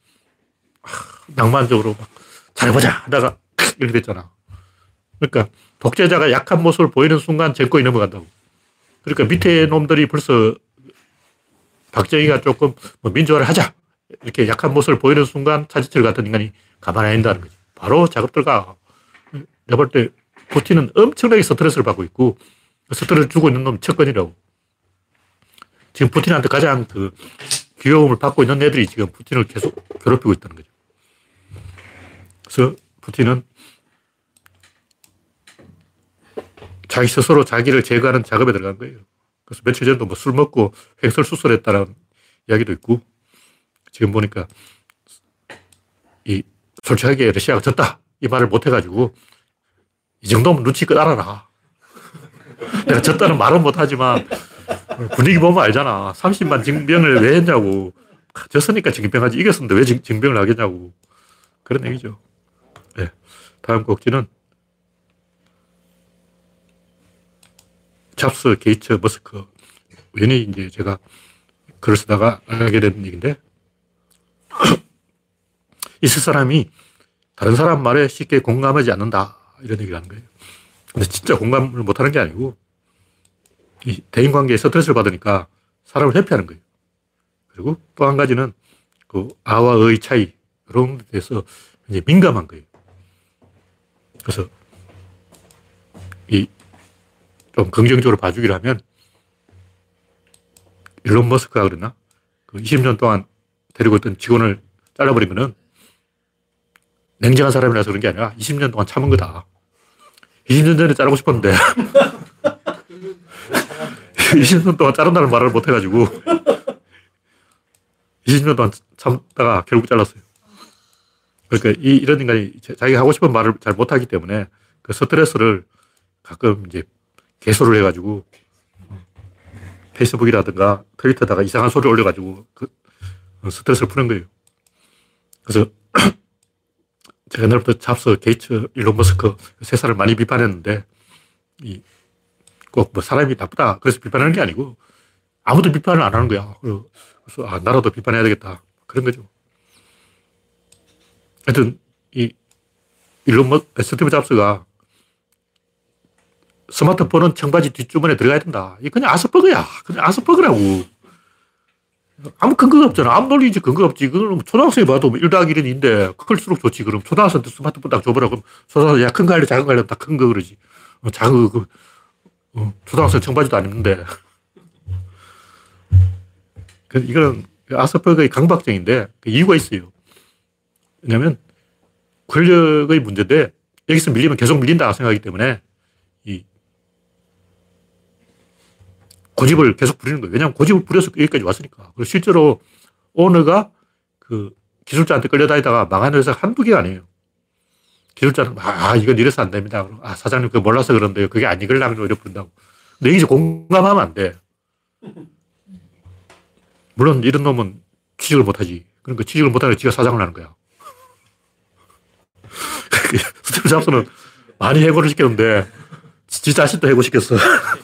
낭만적으로 막 잘해보자 하다가 이렇게 됐잖아. 그러니까 독재자가 약한 모습을 보이는 순간 정권이 넘어간다고. 그러니까 밑에 놈들이 벌써 박정희가 조금 뭐 민주화를 하자 이렇게 약한 모습을 보이는 순간 차지철 같은 인간이 가만 안 있다는 거지. 바로 작업 들어가. 내가 볼 때 푸틴은 엄청나게 스트레스를 받고 있고 스트레스 주고 있는 놈 첫건이라고. 지금 푸틴한테 가장 그 귀여움을 받고 있는 애들이 지금 푸틴을 계속 괴롭히고 있다는 거죠. 그래서 푸틴은 자기 스스로 자기를 제거하는 작업에 들어간 거예요. 그래서 며칠 전도 뭐 술 먹고 횡설수설 했다는 이야기도 있고 지금 보니까 이 솔직하게 러시아가 졌다 이 말을 못 해가지고 이 정도면 눈치껏 알아라. 내가 졌다는 말은 못 하지만 분위기 보면 알잖아. 30만 징병을 왜 했냐고. 졌으니까 징병하지. 이겼었는데 왜 징, 병을 하겠냐고. 그런 얘기죠. 네. 다음 곡지는 잡스, 게이츠, 머스크. 괜히 이제 제가 글을 쓰다가 알게 된 얘기인데, 있을 사람이 다른 사람 말에 쉽게 공감하지 않는다. 이런 얘기를 하는 거예요. 근데 진짜 공감을 못 하는 게 아니고, 이 대인 관계에 스트레스를 받으니까 사람을 회피하는 거예요. 그리고 또 한 가지는 그 아와 의 차이, 이런 데 대해서 이제 민감한 거예요. 그래서 이 좀 긍정적으로 봐주기로 하면 일론 머스크가 그랬나? 그 20년 동안 데리고 있던 직원을 잘라버린 거는 냉정한 사람이라서 그런 게 아니라 20년 동안 참은 거다. 20년 전에 자르고 싶었는데 20년 동안 자른다는 말을 못 해가지고 20년 동안 참다가 결국 잘랐어요. 그러니까 이, 이런 인간이 자기가 하고 싶은 말을 잘 못하기 때문에 그 스트레스를 가끔 이제 개소리를 해가지고 페이스북이라든가 트위터에다가 이상한 소리 올려가지고 그 스트레스를 푸는 거예요. 그래서 제가 옛날부터 잡스, 게이츠, 일론 머스크 세 사람을 많이 비판했는데 이 꼭 뭐 사람이 나쁘다 그래서 비판하는 게 아니고 아무도 비판을 안 하는 거야. 그래서 아 나라도 비판해야 되겠다 그런 거죠. 하여튼 이 일론 머 스티브 잡스가 스마트폰은 청바지 뒷주머니에 들어가야 된다. 이 그냥 아스퍼그야. 그냥 아스퍼그라고. 아무 근거가 없잖아. 아무 논리지 근거 없지. 그걸 초등학생이 봐도 1 더하기 1인데 클수록 좋지. 그럼 초등학생한테 스마트폰 딱 줘보라. 그럼 초등학생, 야, 큰 거 할래, 작은 거 할래? 다 큰 거 그러지. 어, 작은 거, 어, 초등학생 청바지도 안 입는데. 그, 이거는 아스퍼그의 강박증인데 그 이유가 있어요. 왜냐면 권력의 문제인데 여기서 밀리면 계속 밀린다 생각하기 때문에 이 고집을 계속 부리는 거예요. 왜냐하면 고집을 부려서 여기까지 왔으니까. 그리고 실제로 오너가 그 기술자한테 끌려다니다가 망한 회사 한두 개가 아니에요. 기술자는, 아, 이건 이래서 안 됩니다. 아, 사장님 그거 몰라서 그런데요. 그게 아니걸랑 이래 부른다고. 근데 여기서 공감하면 안 돼. 물론 이런 놈은 취직을 못 하지. 그러니까 취직을 못 하니까 지가 사장을 하는 거야. 스티브 잡스는 많이 해고를 시켰는데, 지 자신도 해고시켰어.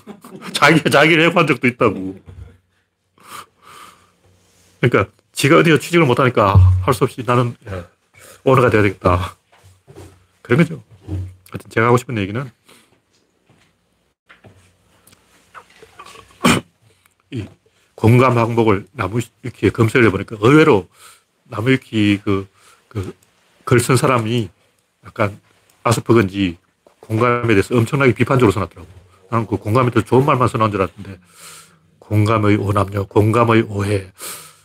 자기, 자기를 해고한 적도 있다고. 그러니까, 지가 어디가 취직을 못하니까 할 수 없이 나는 야, 오너가 돼야 되겠다. 그런 거죠. 하여튼 제가 하고 싶은 얘기는 이 공감 항목을 나무위키에 검색을 해보니까 의외로 나무위키 그, 그, 글 쓴 사람이 약간 아스퍼건지 공감에 대해서 엄청나게 비판적으로 써놨더라고. 나는 그 공감에 대해서 좋은 말만 써놓은 줄 알았는데, 공감의 오남용, 공감의 오해,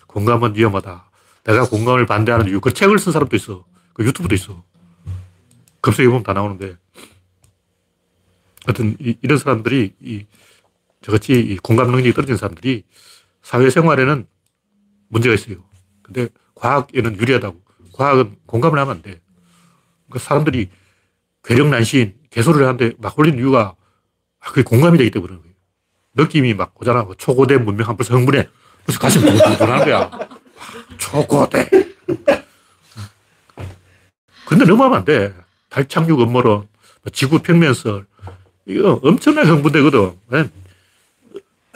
공감은 위험하다. 내가 공감을 반대하는 이유. 그 책을 쓴 사람도 있어. 그 유튜브도 있어. 검색해보면 다 나오는데. 하여튼, 이, 런 사람들이, 이, 저같이 이 공감 능력이 떨어진 사람들이 사회생활에는 문제가 있어요. 근데 과학에는 유리하다고. 과학은 공감을 하면 안 돼. 그 사람들이 괴력난신, 개소리를 하는데 막 홀리는 이유가 아, 그게 공감이 되기 때문에 그래요. 느낌이 막 오잖아. 초고대 문명 벌써 흥분해. 벌써 가슴이 둥둥하는 거야. 초고대. 근데 넘어가면 안 돼. 달 착륙 음모론, 지구 평면설, 이거 엄청나게 흥분되거든.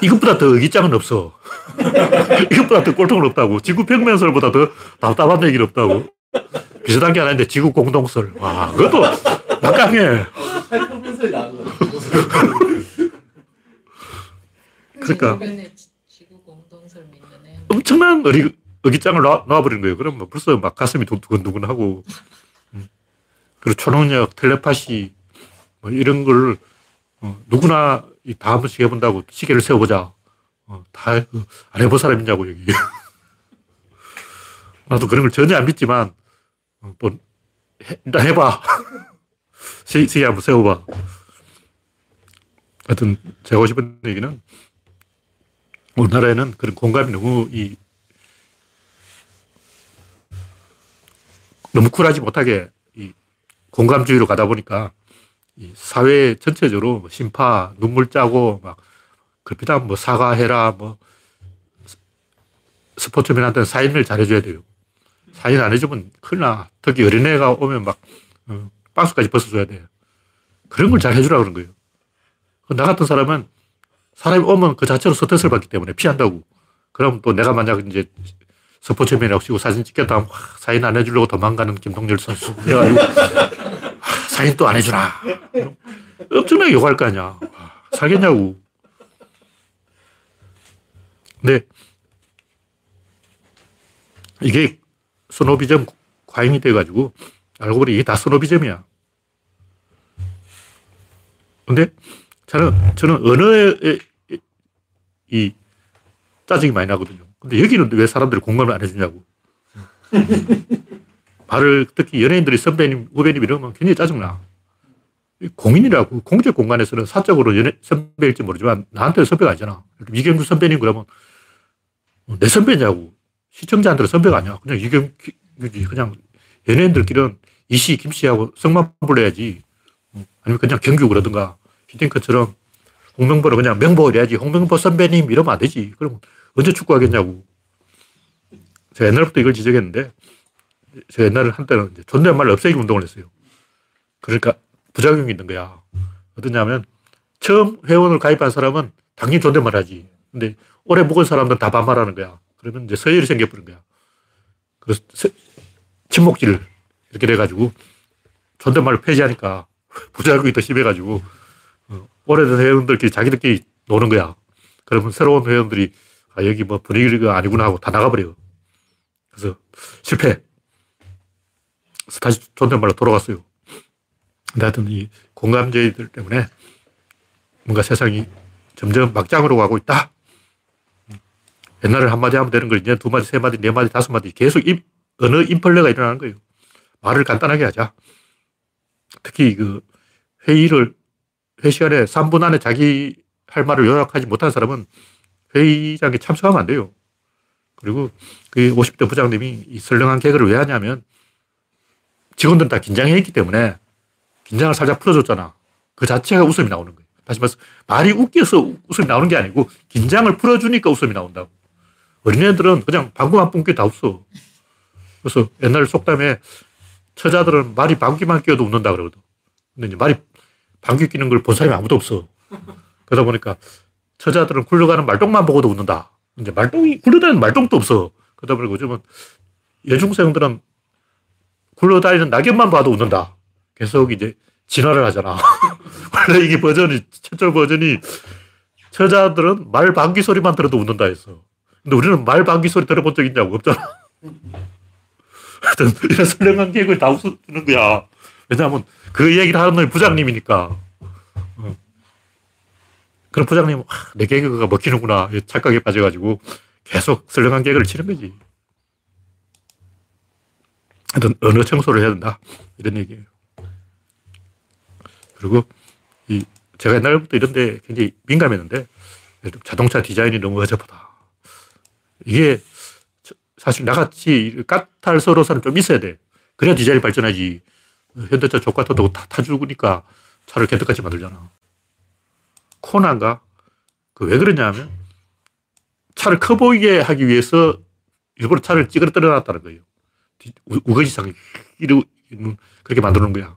이것보다 더 의기장은 없어. 이것보다 더 꼴통은 없다고. 지구 평면설보다 더 답답한 얘기는 없다고. 비슷한 게 아닌데 지구 공동설. 와, 그것도 막강해. 그러니까. 엄청난 의리, 의기장을 놔, 놔버리는 거예요. 그럼 뭐 벌써 막 가슴이 두근두근하고. 음. 그리고 초능력, 텔레파시, 뭐 이런 걸 어, 누구나 다 한 번씩 해본다고 시계를 세워보자. 어, 다안 해본 사람 있냐고, 여기. 나도 그런 걸 전혀 안 믿지만, 어, 또, 해, 해봐. 시, 시계 한번 세워봐. 하여튼, 제가 하고 싶은 얘기는, 우리나라에는 그런 공감이 너무 이 너무 쿨하지 못하게 이 공감주의로 가다 보니까 이 사회 전체적으로 뭐 심파, 눈물 짜고 막 그렇다 뭐 사과해라 뭐 스포츠맨한테는 사인을 잘해줘야 돼요. 사인 안 해주면 큰일 나. 특히 어린애가 오면 막 어, 박스까지 벗어줘야 돼. 그런 걸 잘 해주라 그런 거예요. 나 같은 사람은 사람이 오면 그 자체로 스트레스를 받기 때문에 피한다고. 그럼 또 내가 만약 이제 스포츠맨이라고 치고 사진 찍겠다 하면 사인 안 해주려고 도망가는 김동열 선수. 해가지고 사인 또 안 해주나. 엄청나게 욕할 거 아니야. 살겠냐고. 근데 이게 스노비즘 과잉이 돼가지고 알고 보니 이게 다 스노비즘이야. 근데 저는, 저는 언어에 이 짜증이 많이 나거든요. 근데 여기는 왜 사람들이 공감을 안 해주냐고. 말을 특히 연예인들이 선배님, 후배님 이러면 굉장히 짜증나. 공인이라고 공적 공간에서는 사적으로 연예, 선배일지 모르지만 나한테는 선배가 아니잖아. 이경규 선배님 그러면 내 선배냐고. 시청자한테는 선배가 아니야. 그냥 이경규지. 그냥 연예인들끼리는 이씨, 김씨하고 성만 불러야지. 아니면 그냥 경규 그러든가. 히딩크처럼 홍명보를 그냥 명보 이래야지. 홍명보 선배님 이러면 안 되지. 그럼 언제 축구하겠냐고. 제가 옛날부터 이걸 지적했는데, 제가 옛날에 한때는 존댓말을 없애기 운동을 했어요. 그러니까 부작용이 있는 거야. 어떠냐면, 처음 회원을 가입한 사람은 당연히 존댓말 하지. 근데 오래 묵은 사람들은 다 반말하는 거야. 그러면 이제 서열이 생겨버린 거야. 그래서 침묵질 이렇게 돼가지고 존댓말을 폐지하니까 부작용이 더 심해가지고 어, 오래된 회원들끼리 자기들끼리 노는 거야. 그러면 새로운 회원들이 아, 여기 뭐 분위기가 아니구나 하고 다 나가버려. 그래서 실패. 그래서 다시 존댓말로 돌아갔어요. 근데 하여튼 이 공감제이들 때문에 뭔가 세상이 점점 막장으로 가고 있다. 옛날에 한마디 하면 되는 걸 이제 두 마디, 세 마디, 네 마디, 다섯 마디 계속 임, 언어 인플레가 일어나는 거예요. 말을 간단하게 하자. 특히 그 회의를 회 시간에 3분 안에 자기 할 말을 요약하지 못한 사람은 회의장에 참석하면 안 돼요. 그리고 그 50대 부장님이 이 설렁한 개그를 왜 하냐면 직원들은 다 긴장해 있기 때문에 긴장을 살짝 풀어줬잖아. 그 자체가 웃음이 나오는 거예요. 다시 말해서 말이 웃겨서 웃음이 나오는 게 아니고 긴장을 풀어주니까 웃음이 나온다고. 어린애들은 그냥 방구 한 뿜기 다 웃어. 그래서 옛날 속담에 처자들은 말이 방귀만 끼어도 웃는다 그러거든. 근데 이제 말이 방귀 끼는 걸 본 사람이 아무도 없어. 그러다 보니까 처자들은 굴러가는 말똥만 보고도 웃는다. 이제 말똥이, 굴러다니는 말똥도 없어. 그러다 보니까 요즘은 여중생들은 굴러다니는 낙엽만 봐도 웃는다. 계속 이제 진화를 하잖아. 원래 이게 버전이, 최초 버전이 처자들은 말 방귀 소리만 들어도 웃는다 했어. 근데 우리는 말 방귀 소리 들어본 적 있냐고. 없잖아. 하여튼, 이런 설렁한 개그를 다 웃는 거야. 왜냐하면 그 얘기를 하는 놈이 부장님이니까. 어. 그런 부장님, 아, 내 개그가 먹히는구나. 착각에 빠져가지고 계속 설렁한 개그를 치는 거지. 하여튼, 언어 청소를 해야 된다. 이런 얘기예요. 그리고, 이, 제가 옛날부터 이런 데 굉장히 민감했는데, 자동차 디자인이 너무 어접하다. 이게, 사실 나같이 까탈스러워서는 좀 있어야 돼. 그래야 디자인이 발전하지. 현대차 조카토도 다 타죽으니까 차를 개떡같이 만들잖아. 코난가? 그 왜 그러냐면 차를 커 보이게 하기 위해서 일부러 차를 찌그러뜨려 놨다는 거예요. 우거지상 이러고 그렇게 만들어 놓은 거야.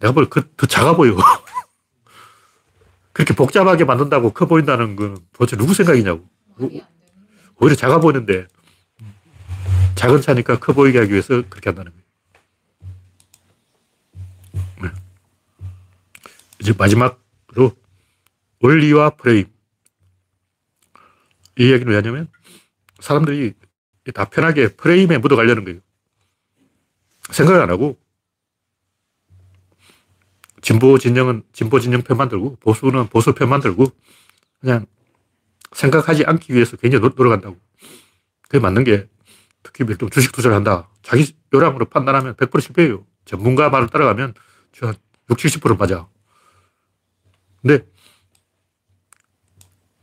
내가 볼 그, 더 작아 보여. 그렇게 복잡하게 만든다고 커 보인다는 건 도대체 누구 생각이냐고. 오히려 작아 보이는데 작은 차니까 커 보이게 하기 위해서 그렇게 한다는 거예요. 네. 이제 마지막으로 원리와 프레임. 이 얘기는 왜냐면 사람들이 다 편하게 프레임에 묻어가려는 거예요. 생각을 안 하고 진보 진영은 진보 진영 편만 들고 보수는 보수 편만 들고 그냥 생각하지 않기 위해서 굉장히 노력한다고. 그게 맞는 게 특히 좀 주식 투자를 한다. 자기 요량으로 판단하면 100% 실패해요. 전문가 말을 따라가면 한 60, 70% 맞아. 근데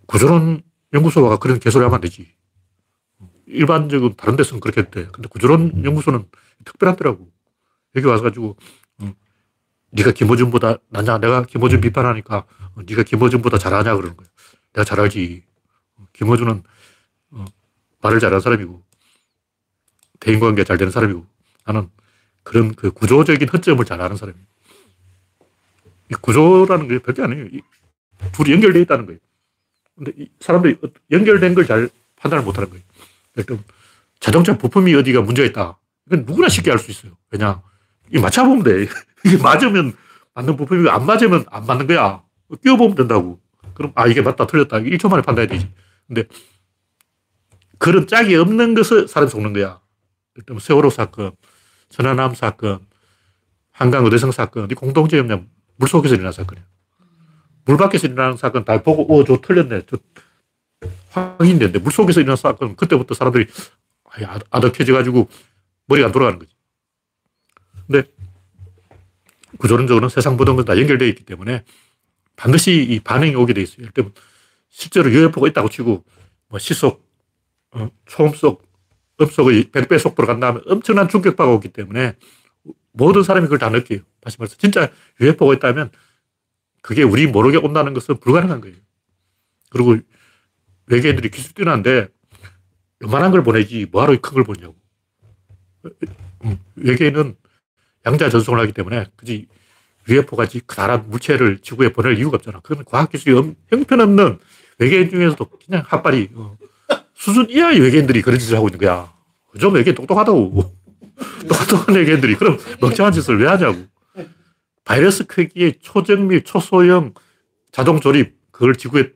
구조론 연구소가 그런 개소리 하면 안 되지. 일반적인 다른 데서는 그렇게 했대. 근데 구조론 연구소는 특별하더라고. 여기 와서 가지고, 음, 네가 김호준보다 낫냐? 내가 김호준 비판하니까 어, 네가 김호준보다 잘하냐? 그러는 거야. 내가 잘 알지. 김호준은 어, 말을 잘하는 사람이고 대인관계 잘 되는 사람이고 나는 그런 그 구조적인 허점을 잘 아는 사람이에요. 이 구조라는 게 별게 아니에요. 둘이 연결되어 있다는 거예요. 근데 사람들이 연결된 걸 잘 판단을 못 하는 거예요. 그러니까 자동차 부품이 어디가 문제가 있다. 이건 누구나 쉽게 알 수 있어요. 왜냐. 이 맞춰보면 돼. 이게 맞으면 맞는 부품이고 안 맞으면 안 맞는 거야. 끼워보면 된다고. 그럼 아, 이게 맞다, 틀렸다. 1초 만에 판단해야 되지. 근데 그런 짝이 없는 것을 사람이 속는 거야. 세월호 사건, 천안함 사건, 한강 의대성 사건, 이 공동점이 뭐냐 물속에서 일어난 사건이야. 물 밖에서 일어나는 사건 다 보고, 어, 저 틀렸네. 저 확인됐는데, 물 속에서 일어난 사건, 그때부터 사람들이 아득해져가지고 머리가 안 돌아가는 거지. 근데 구조론적으로는 세상 모든 건 다 연결되어 있기 때문에 반드시 이 반응이 오게 돼 있어요. 예를 들면 실제로 UFO가 있다고 치고 뭐 시속, 어, 초음속, 음속의 100배 속도로 간다면 엄청난 충격파가 오기 때문에 모든 사람이 그걸 다 느껴요. 다시 말해서 진짜 UFO가 있다면 그게 우리 모르게 온다는 것은 불가능한 거예요. 그리고 외계인들이 기술 뛰어난데 요만한 걸 보내지 뭐하러 큰 걸 보냐고. 음, 외계인은 양자 전송을 하기 때문에 그지 UFO같이 크다란 물체를 지구에 보낼 이유가 없잖아. 그건 과학기술이 형편없는 외계인 중에서도 그냥 핫발이 어, 수준 이하의 외계인들이 그런 짓을 하고 있는 거야. 좀 외계인 똑똑하다고. 똑똑한 외계인들이 그럼 멍청한 짓을 왜 하냐고. 바이러스 크기의 초정밀, 초소형 자동 조립, 그걸 지구에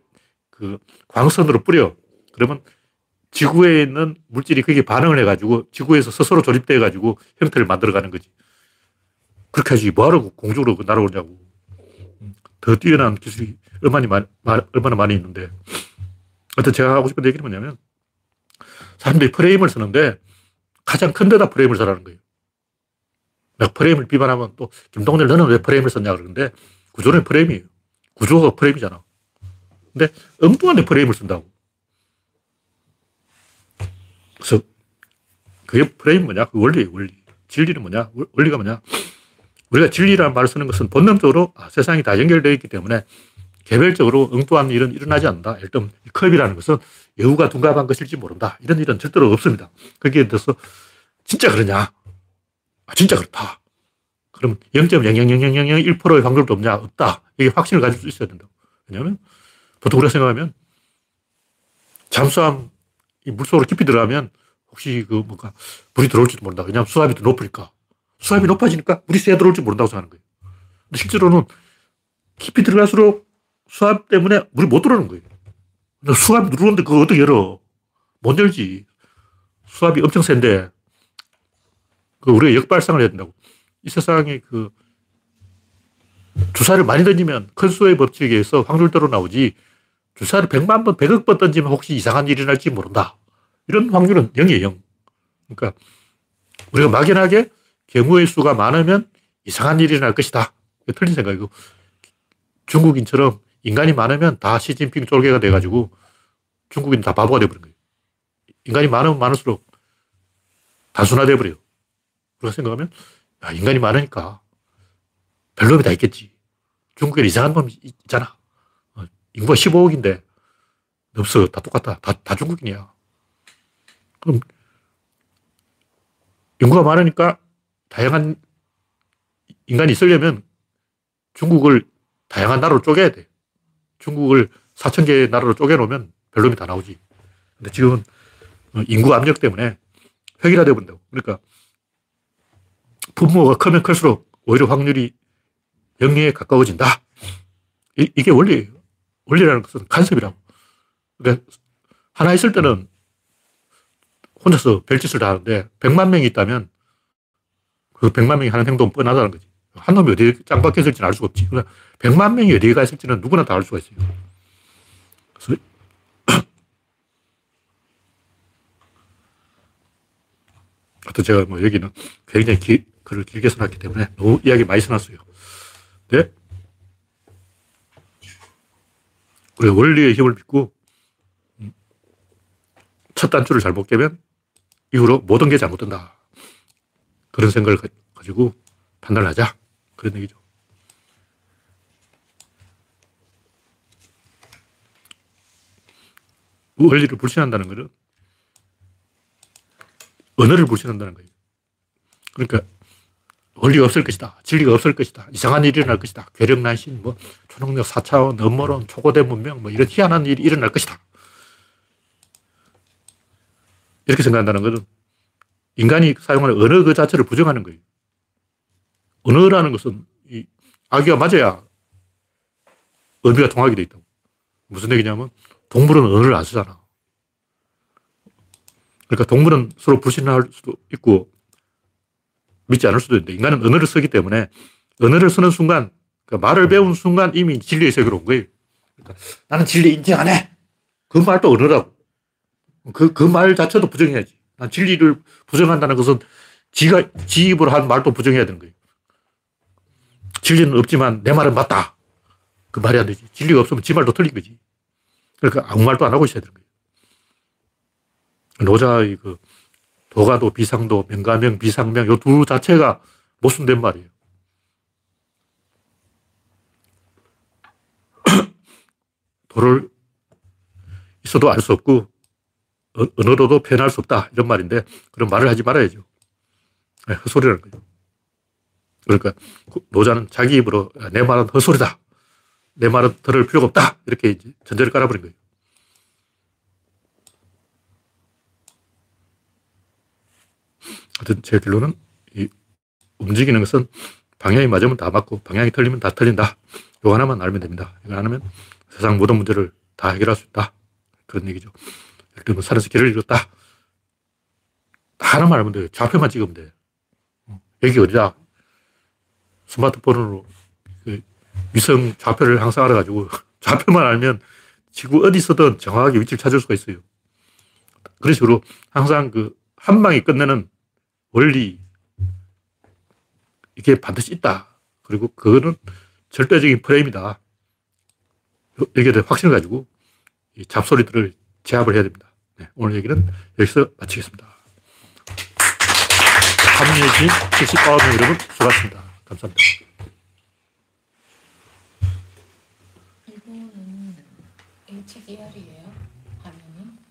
그 광선으로 뿌려. 그러면 지구에 있는 물질이 그게 반응을 해가지고 지구에서 스스로 조립돼가지고 형태를 만들어가는 거지. 그렇게 하지. 뭐하러 공중으로 날아오냐고. 더 뛰어난 기술이 얼마나 많이, 얼마나 많이 있는데. 어떤 제가 하고 싶은 얘기는 뭐냐면 사람들이 프레임을 쓰는데 가장 큰 데다 프레임을 쓰라는 거예요. 내가 프레임을 비판하면 또 김동렬 너는 왜 프레임을 썼냐 그러는데 구조는 프레임이에요. 구조가 프레임이잖아. 근데 엉뚱한 데 프레임을 쓴다고. 그래서 그게 프레임 뭐냐? 그 원리예요, 원리. 진리는 뭐냐? 원리가 뭐냐? 우리가 진리라는 말을 쓰는 것은 본능적으로 아, 세상이 다 연결되어 있기 때문에 개별적으로 엉뚱한 일은 일어나지 않는다. 일단 컵이라는 것은 여우가 둔갑한 것일지 모른다. 이런 일은 절대로 없습니다. 거기에 대해서 진짜 그러냐? 아, 진짜 그렇다. 그럼 0.0000001%의 확률도 없냐? 없다. 이게 확신을 가질 수 있어야 된다. 왜냐하면 보통 우리가 생각하면 잠수함 물속으로 깊이 들어가면 혹시 그 뭔가 물이 들어올지도 모른다. 왜냐하면 수압이 더 높으니까. 수압이 높아지니까 물이 새 들어올지 모른다고 생각하는 거예요. 근데 실제로는 깊이 들어갈수록 수압 때문에 물이 못 들어오는 거예요. 수압이 누르는데 그거 어떻게 열어? 못 열지. 수압이 엄청 센데, 그 우리가 역발상을 해야 된다고. 이 세상에 그 주사를 많이 던지면 큰 수의 법칙에 의해서 확률대로 나오지 주사를 100만 번, 100억 번 던지면 혹시 이상한 일이 날지 모른다. 이런 확률은 0이에요, 0. 그러니까 우리가 막연하게 경우의 수가 많으면 이상한 일이 날 것이다. 틀린 생각이고 중국인처럼 인간이 많으면 다 시진핑 쫄개가 돼가지고 중국인 다 바보가 돼버린 거예요. 인간이 많으면 많을수록 단순화돼 버려요. 그렇게 생각하면 야, 인간이 많으니까 별 놈이 다 있겠지. 중국에 이상한 놈이 있- 있잖아. 어, 인구가 15억인데 없어. 다 똑같다. 다, 다 중국인이야. 그럼 인구가 많으니까 다양한 인간이 있으려면 중국을 다양한 나라로 쪼개야 돼. 중국을 4천 개의 나라로 쪼개놓으면 별놈이 다 나오지. 근데 지금은 어, 인구 압력 때문에 획일화되어 버린다고. 그러니까 분모가 크면 클수록 오히려 확률이 영리에 가까워진다. 이, 이게 원리예요. 원리라는 것은 간섭이라고. 그러니까 하나 있을 때는 혼자서 별짓을 다 하는데 100만 명이 있다면 그 100만 명이 하는 행동은 뻔하다는 거지. 한 놈이 어디에 짱박혀 있을지는 알 수가 없지. 그러나 100만 명이 어디에 가 있을지는 누구나 다 알 수가 있어요. 그래서 하여튼 제가 뭐 여기는 굉장히 기, 글을 길게 써놨기 때문에 너무 이야기 많이 써놨어요. 네? 우리가 원리의 힘을 믿고 음, 첫 단추를 잘못 깨면 이후로 모든 게 잘못된다. 그런 생각을 가- 가지고 판단을 하자. 그런 얘기죠. 원리를 불신한다는 것은 언어를 불신한다는 거예요. 그러니까 원리가 없을 것이다. 진리가 없을 것이다. 이상한 일이 일어날 것이다. 괴력난신, 뭐, 초능력 4차원, 음모론, 초고대 문명, 뭐, 이런 희한한 일이 일어날 것이다. 이렇게 생각한다는 것은 인간이 사용하는 언어 그 자체를 부정하는 거예요. 언어라는 것은 이 아기가 맞아야 의미가 통하게 돼 있다고. 무슨 얘기냐면 동물은 언어를 안 쓰잖아. 그러니까 동물은 서로 불신할 수도 있고 믿지 않을 수도 있는데 인간은 언어를 쓰기 때문에 언어를 쓰는 순간 그러니까 말을 배운 순간 이미 진리의 세계로 온 거예요. 그러니까 나는 진리 인정 안 해. 그 말도 언어라고. 그, 그 말 자체도 부정해야지. 난 진리를 부정한다는 것은 지가, 지 입으로 한 말도 부정해야 되는 거예요. 진리는 없지만 내 말은 맞다. 그 말이 안 되지. 진리가 없으면 지 말도 틀린 거지. 그러니까 아무 말도 안 하고 있어야 되는 거예요. 노자의 그 도가도, 비상도, 명가명, 비상명, 요두 자체가 모순된 말이에요. 도를 있어도 알 수 없고, 어- 언어로도 표현할 수 없다. 이런 말인데, 그런 말을 하지 말아야죠. 네, 헛소리라는 거죠. 그러니까 노자는 자기 입으로 야, 내 말은 헛소리다. 내 말은 들을 필요가 없다. 이렇게 이제 전제를 깔아버린 거예요. 하여튼 제 결론은 이 움직이는 것은 방향이 맞으면 다 맞고 방향이 틀리면 다 틀린다. 이거 하나만 알면 됩니다. 이거 하나면 세상 모든 문제를 다 해결할 수 있다. 그런 얘기죠. 예를 들면 산에서 길을 잃었다. 하나만 알면 돼요. 좌표만 찍으면 돼. 어, 여기 어디다. 스마트폰으로 그 위성 좌표를 항상 알아가지고 좌표만 알면 지구 어디서든 정확하게 위치를 찾을 수가 있어요. 그런 식으로 항상 그 한 방에 끝내는 원리 이게 반드시 있다. 그리고 그거는 절대적인 프레임이다. 여기에 대해 확신을 가지고 이 잡소리들을 제압을 해야 됩니다. 네, 오늘 얘기는 여기서 마치겠습니다. 함유해주신 79명 여러분 수고하셨습니다. 감사합니다. 이거는 HDR이에요.